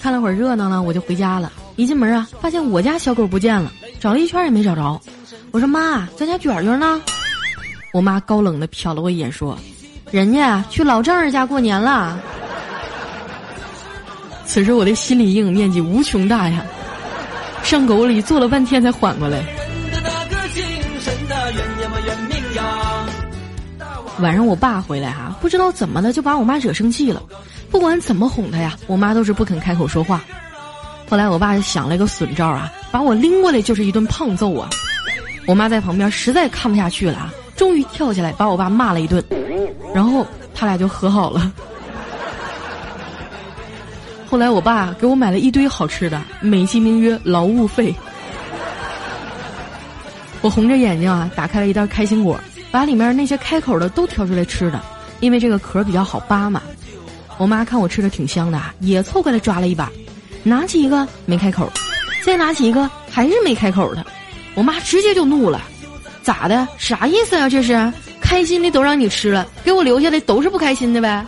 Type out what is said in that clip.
看了会儿热闹呢，我就回家了。一进门啊，发现我家小狗不见了，找了一圈也没找着。我说妈，咱家卷卷呢？我妈高冷的瞟了我一眼，说：“人家去老丈人家过年了。”此时我的心理阴影面积无穷大呀，上狗里坐了半天才缓过来。晚上我爸回来哈，不知道怎么的就把我妈惹生气了，不管怎么哄她呀，我妈都是不肯开口说话。后来我爸想了一个损招啊，把我拎过来就是一顿胖揍啊。我妈在旁边实在看不下去了啊，终于跳起来把我爸骂了一顿，然后他俩就和好了。后来我爸给我买了一堆好吃的，美其名曰劳务费。我红着眼睛啊，打开了一袋开心果，把里面那些开口的都挑出来吃的，因为这个壳比较好扒嘛。我妈看我吃的挺香的，也凑过来抓了一把，拿起一个没开口，再拿起一个还是没开口的。我妈直接就怒了，咋的？啥意思啊？这是开心的都让你吃了，给我留下的都是不开心的呗。